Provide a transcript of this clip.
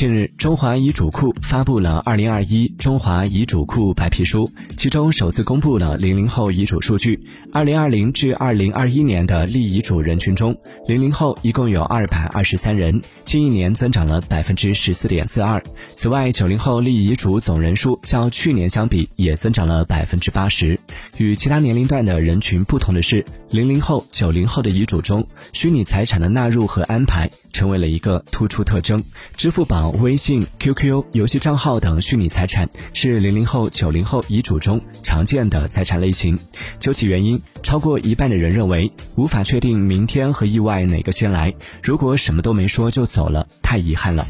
近日，中华遗嘱库发布了《二零二一中华遗嘱库白皮书》，其中首次公布了零零后遗嘱数据。二零二零至二零二一年的立遗嘱人群中，零零后一共有二百二十三人，近一年增长了百分之十四点四二。此外，九零后立遗嘱总人数较去年相比也增长了百分之八十。与其他年龄段的人群不同的是，零零后、九零后的遗嘱中，虚拟财产的纳入和安排成为了一个突出特征。支付宝、微信、QQ、游戏账号等虚拟财产是零零后、九零后遗嘱中常见的财产类型。究其原因，超过一半的人认为无法确定明天和意外哪个先来。如果什么都没说就走了，太遗憾了。